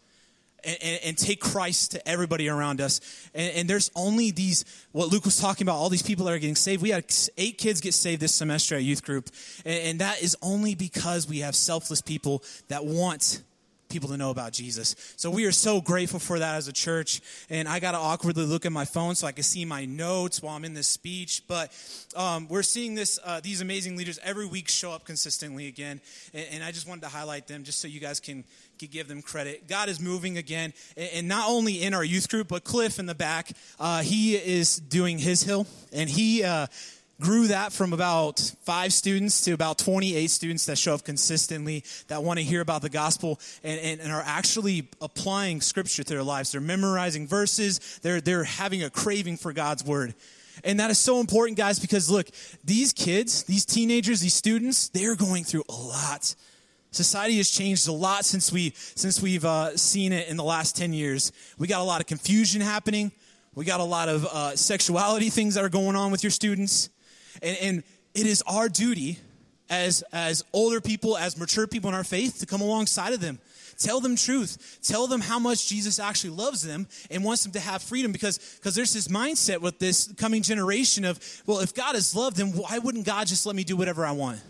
and, and, and, take Christ to everybody around us. And, and, there's only these, what Luke was talking about, all these people that are getting saved. We had eight kids get saved this semester at youth group. And, and that is only because we have selfless people that want people to know about Jesus. So we are so grateful for that as a church. And I got to awkwardly look at my phone so I can see my notes while I'm in this speech. But um, we're seeing this uh, these amazing leaders every week show up consistently again. And, and I just wanted to highlight them just so you guys can, can give them credit. God is moving again, and, and not only in our youth group, but Cliff in the back. Uh, he is doing his hill, and he. Uh, grew that from about five students to about 28 students that show up consistently that want to hear about the gospel and, and, and, are actually applying scripture to their lives. They're memorizing verses. They're, they're having a craving for god's word. And that is so important guys because look these kids these teenagers these students they're going through a lot. Society has changed a lot since we since we've uh, seen it in the last 10 years. We got a lot of confusion happening. We got a lot of uh, sexuality things that are going on with your students and, and it is our duty as, as older people, as mature people in our faith, to come alongside of them. Tell them truth. Tell them how much Jesus actually loves them and wants them to have freedom because because there's this mindset with this coming generation of, well, if God is loved then why wouldn't God just let me do whatever I want?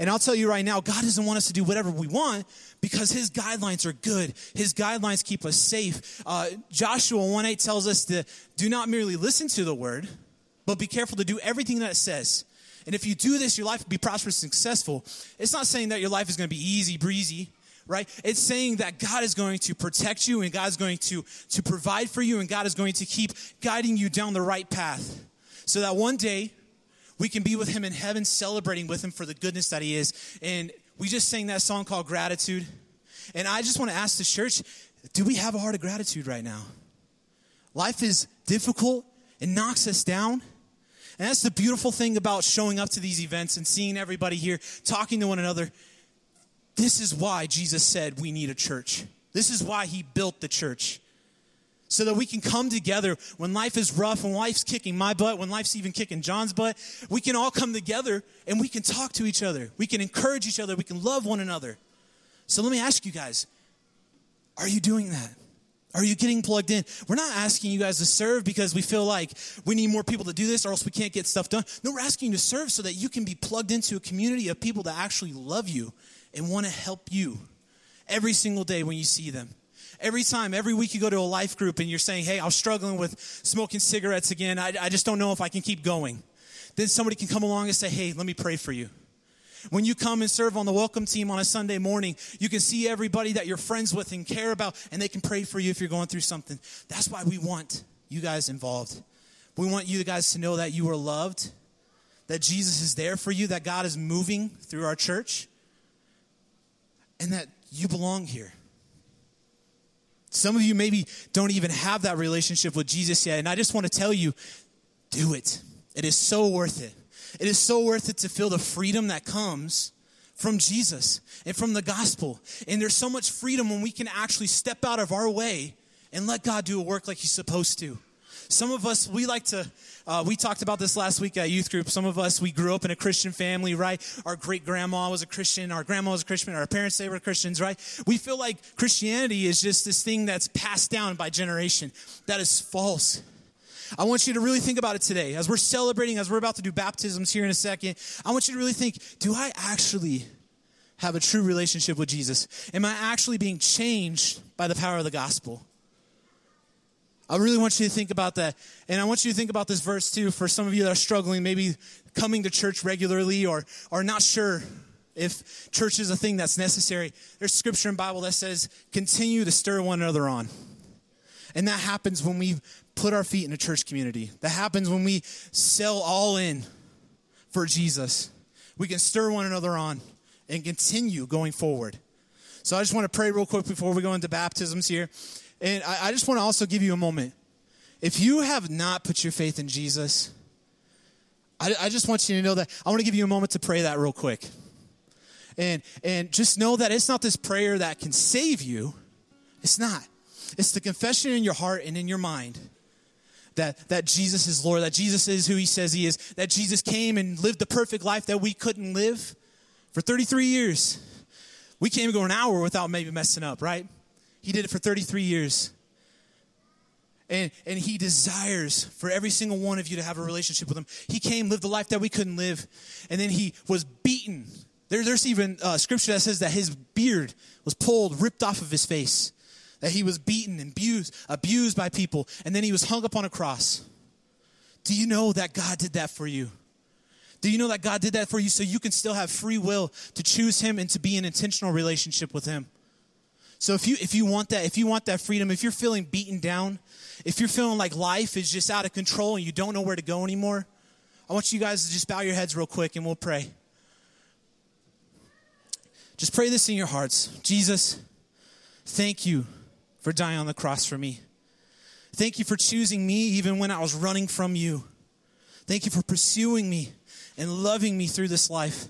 And I'll tell you right now, God doesn't want us to do whatever we want because His guidelines are good. His guidelines keep us safe. Uh, Joshua 1 8 tells us to do not merely listen to the word, but be careful to do everything that it says. And if you do this, your life will be prosperous and successful. It's not saying that your life is going to be easy breezy, right? It's saying that God is going to protect you and God is going to, to provide for you and God is going to keep guiding you down the right path so that one day we can be with Him in heaven, celebrating with Him for the goodness that He is. And we just sang that song called Gratitude. And I just want to ask the church do we have a heart of gratitude right now? Life is difficult, it knocks us down. And that's the beautiful thing about showing up to these events and seeing everybody here, talking to one another. This is why Jesus said we need a church. This is why he built the church. So that we can come together when life is rough, when life's kicking my butt, when life's even kicking John's butt. We can all come together and we can talk to each other. We can encourage each other. We can love one another. So let me ask you guys are you doing that? Are you getting plugged in? We're not asking you guys to serve because we feel like we need more people to do this or else we can't get stuff done. No, we're asking you to serve so that you can be plugged into a community of people that actually love you and want to help you every single day when you see them. Every time, every week you go to a life group and you're saying, hey, I'm struggling with smoking cigarettes again. I, I just don't know if I can keep going. Then somebody can come along and say, hey, let me pray for you. When you come and serve on the welcome team on a Sunday morning, you can see everybody that you're friends with and care about, and they can pray for you if you're going through something. That's why we want you guys involved. We want you guys to know that you are loved, that Jesus is there for you, that God is moving through our church, and that you belong here. Some of you maybe don't even have that relationship with Jesus yet, and I just want to tell you do it. It is so worth it. It is so worth it to feel the freedom that comes from Jesus and from the gospel. And there's so much freedom when we can actually step out of our way and let God do a work like He's supposed to. Some of us, we like to, uh, we talked about this last week at youth group. Some of us, we grew up in a Christian family, right? Our great grandma was a Christian, our grandma was a Christian, our parents, they were Christians, right? We feel like Christianity is just this thing that's passed down by generation. That is false. I want you to really think about it today. As we're celebrating, as we're about to do baptisms here in a second, I want you to really think do I actually have a true relationship with Jesus? Am I actually being changed by the power of the gospel? I really want you to think about that. And I want you to think about this verse too for some of you that are struggling, maybe coming to church regularly or are not sure if church is a thing that's necessary. There's scripture in Bible that says, continue to stir one another on. And that happens when we put our feet in a church community. That happens when we sell all in for Jesus. We can stir one another on and continue going forward. So I just want to pray real quick before we go into baptisms here. And I, I just want to also give you a moment. If you have not put your faith in Jesus, I, I just want you to know that I want to give you a moment to pray that real quick. And, and just know that it's not this prayer that can save you. It's not. It's the confession in your heart and in your mind that, that Jesus is Lord, that Jesus is who he says he is, that Jesus came and lived the perfect life that we couldn't live for 33 years. We can't even go an hour without maybe messing up, right? He did it for 33 years. And, and he desires for every single one of you to have a relationship with him. He came, lived the life that we couldn't live, and then he was beaten There, there's even uh, scripture that says that his beard was pulled, ripped off of his face, that he was beaten and abused, abused by people, and then he was hung up on a cross. Do you know that God did that for you? Do you know that God did that for you so you can still have free will to choose Him and to be in intentional relationship with Him? So if you if you want that, if you want that freedom, if you're feeling beaten down, if you're feeling like life is just out of control and you don't know where to go anymore, I want you guys to just bow your heads real quick and we'll pray. Just pray this in your hearts. Jesus, thank you for dying on the cross for me. Thank you for choosing me even when I was running from you. Thank you for pursuing me and loving me through this life.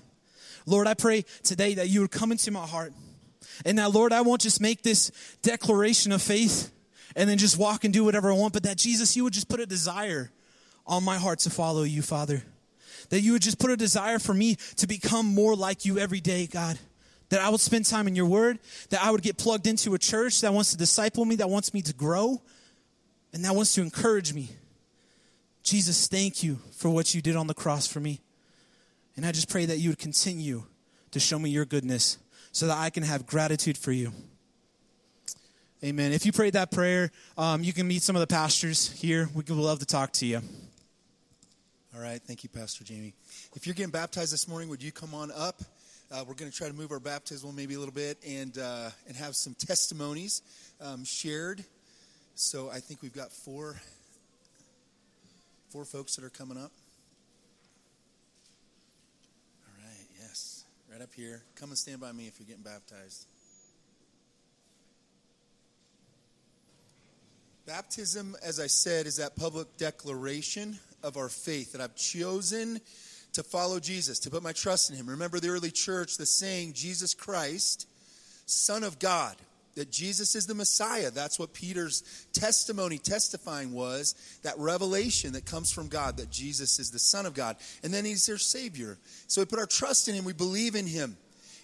Lord, I pray today that you would come into my heart. And now, Lord, I won't just make this declaration of faith and then just walk and do whatever I want, but that Jesus, you would just put a desire on my heart to follow you, Father. That you would just put a desire for me to become more like you every day, God. That I would spend time in your word, that I would get plugged into a church that wants to disciple me, that wants me to grow, and that wants to encourage me. Jesus, thank you for what you did on the cross for me. And I just pray that you would continue to show me your goodness so that I can have gratitude for you. Amen. If you prayed that prayer, um, you can meet some of the pastors here. We would love to talk to you. All right, thank you, Pastor Jamie. If you're getting baptized this morning, would you come on up? Uh, we're going to try to move our baptismal maybe a little bit and uh, and have some testimonies um, shared. So I think we've got four four folks that are coming up. All right, yes, right up here. Come and stand by me if you're getting baptized. Baptism, as I said, is that public declaration of our faith that I've chosen to follow Jesus, to put my trust in Him. Remember the early church, the saying, Jesus Christ, Son of God, that Jesus is the Messiah. That's what Peter's testimony testifying was that revelation that comes from God, that Jesus is the Son of God. And then He's their Savior. So we put our trust in Him, we believe in Him.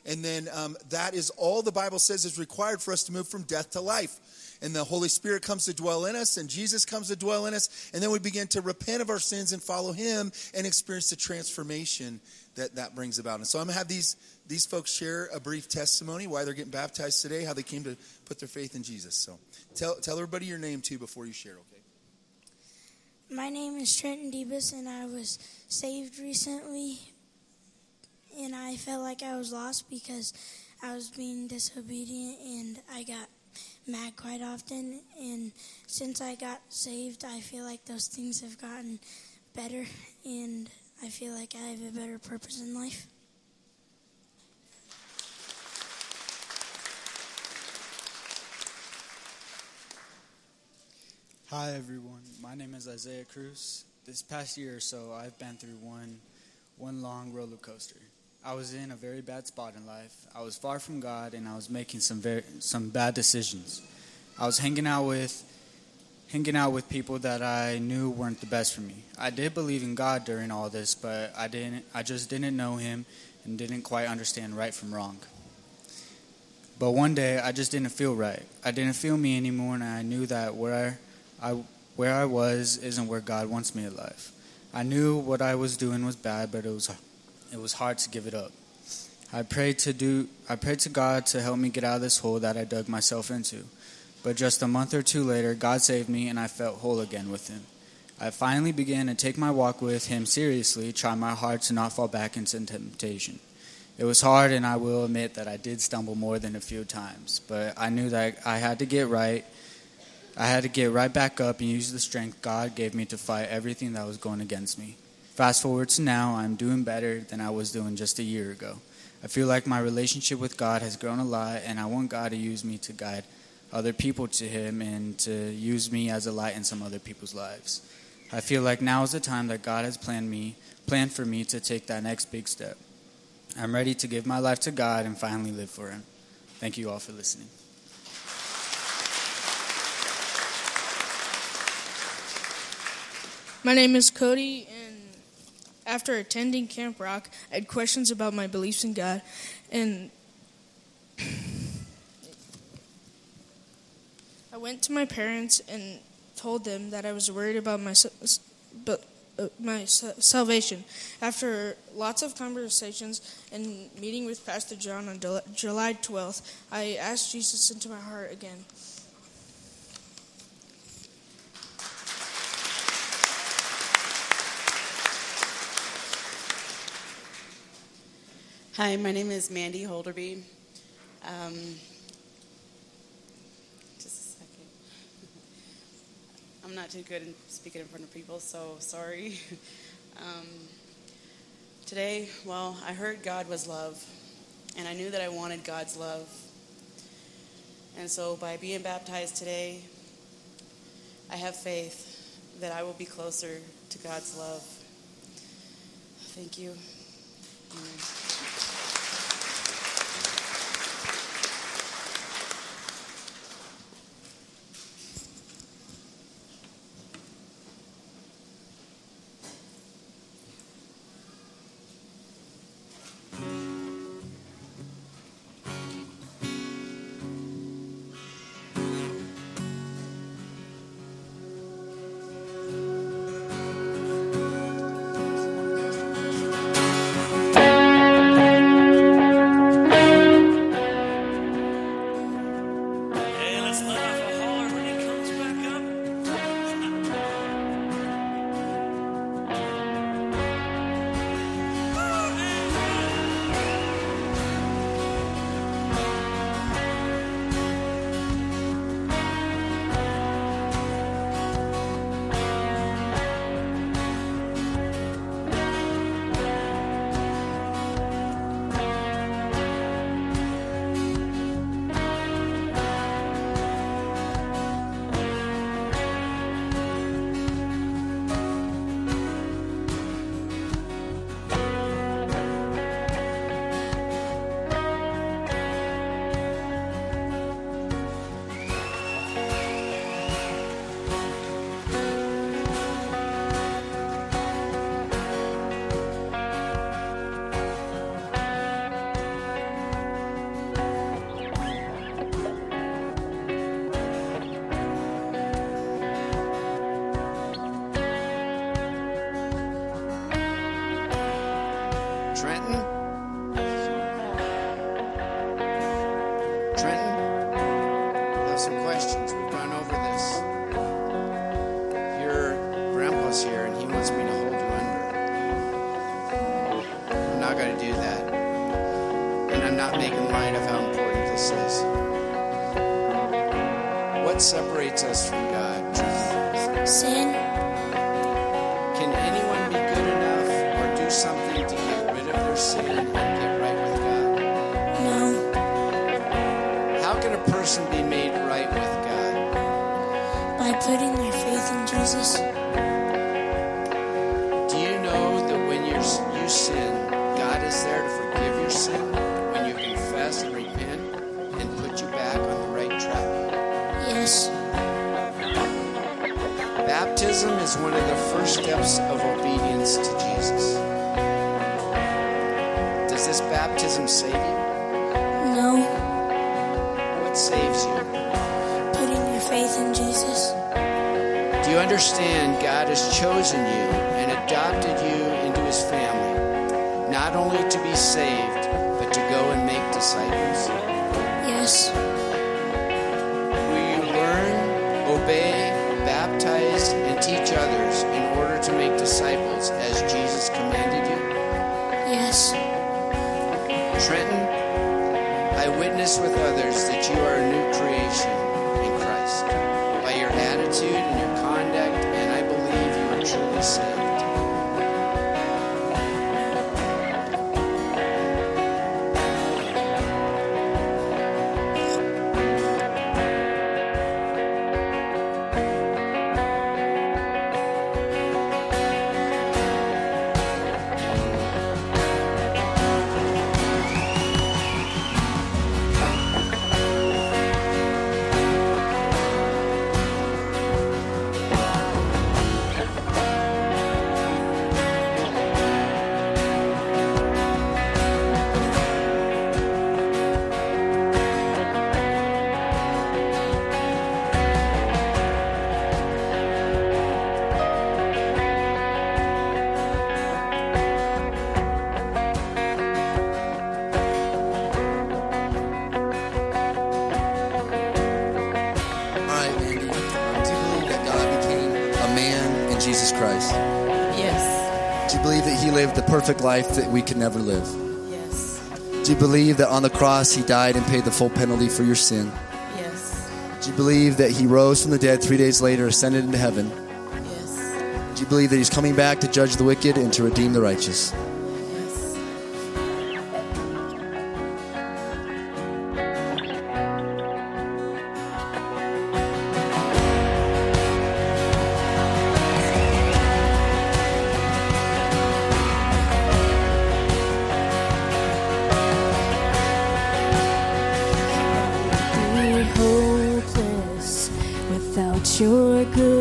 And then um, that is all the Bible says is required for us to move from death to life and the Holy Spirit comes to dwell in us, and Jesus comes to dwell in us, and then we begin to repent of our sins and follow Him and experience the transformation that that brings about. And so I'm going to have these, these folks share a brief testimony why they're getting baptized today, how they came to put their faith in Jesus. So tell, tell everybody your name too before you share, okay? My name is Trenton Debus, and I was saved recently. And I felt like I was lost because I was being disobedient, and I got mad quite often. And since I got saved, I feel like those things have gotten better, and I feel like I have a better purpose in life. Hi everyone, my name is Isaiah Cruz. This past year or so, I've been through one, one long roller coaster. I was in a very bad spot in life. I was far from God, and I was making some very, some bad decisions. I was hanging out with, hanging out with people that I knew weren't the best for me. I did believe in God during all this, but I didn't. I just didn't know Him, and didn't quite understand right from wrong. But one day, I just didn't feel right. I didn't feel me anymore, and I knew that where I, where I was isn't where God wants me in life. I knew what I was doing was bad, but it was, it was hard to give it up. I prayed to do. I prayed to God to help me get out of this hole that I dug myself into. But just a month or two later, God saved me, and I felt whole again with Him. I finally began to take my walk with Him seriously, try my hard to not fall back into temptation. It was hard, and I will admit that I did stumble more than a few times. But I knew that I had to get right. I had to get right back up and use the strength God gave me to fight everything that was going against me. Fast forward to now, I'm doing better than I was doing just a year ago. I feel like my relationship with God has grown a lot, and I want God to use me to guide other people to Him and to use me as a light in some other people's lives. I feel like now is the time that God has planned me, planned for me to take that next big step. I'm ready to give my life to God and finally live for Him. Thank you all for listening. My name is Cody, after attending Camp Rock, I had questions about my beliefs in God, and I went to my parents and told them that I was worried about my but uh, my salvation. After lots of conversations and meeting with Pastor John on July 12th, I asked Jesus into my heart again. Hi, my name is Mandy Holderby. Um, just a second. I'm not too good in speaking in front of people, so sorry. *laughs* Um, today, well, I heard God was love, and I knew that I wanted God's love. And so, by being baptized today, I have faith that I will be closer to God's love. Thank you. Amen. You understand God has chosen you and adopted you into his family, not only to be saved, but to go and make disciples? Yes. Will you learn, obey, baptize, and teach others in order to make disciples as Jesus commanded you? Yes. Trenton, I witness with others that you are a new creation in Christ by your attitude and your conduct, believe perfect life that we could never live. Yes. Do you believe that on the cross he died and paid the full penalty for your sin? Yes. Do you believe that he rose from the dead three days later, ascended into heaven? Yes. Do you believe that he's coming back to judge the wicked and to redeem the righteous?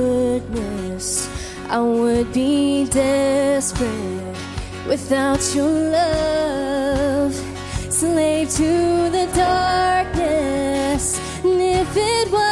goodness, I would be desperate without your love. Slave to the darkness, and if it was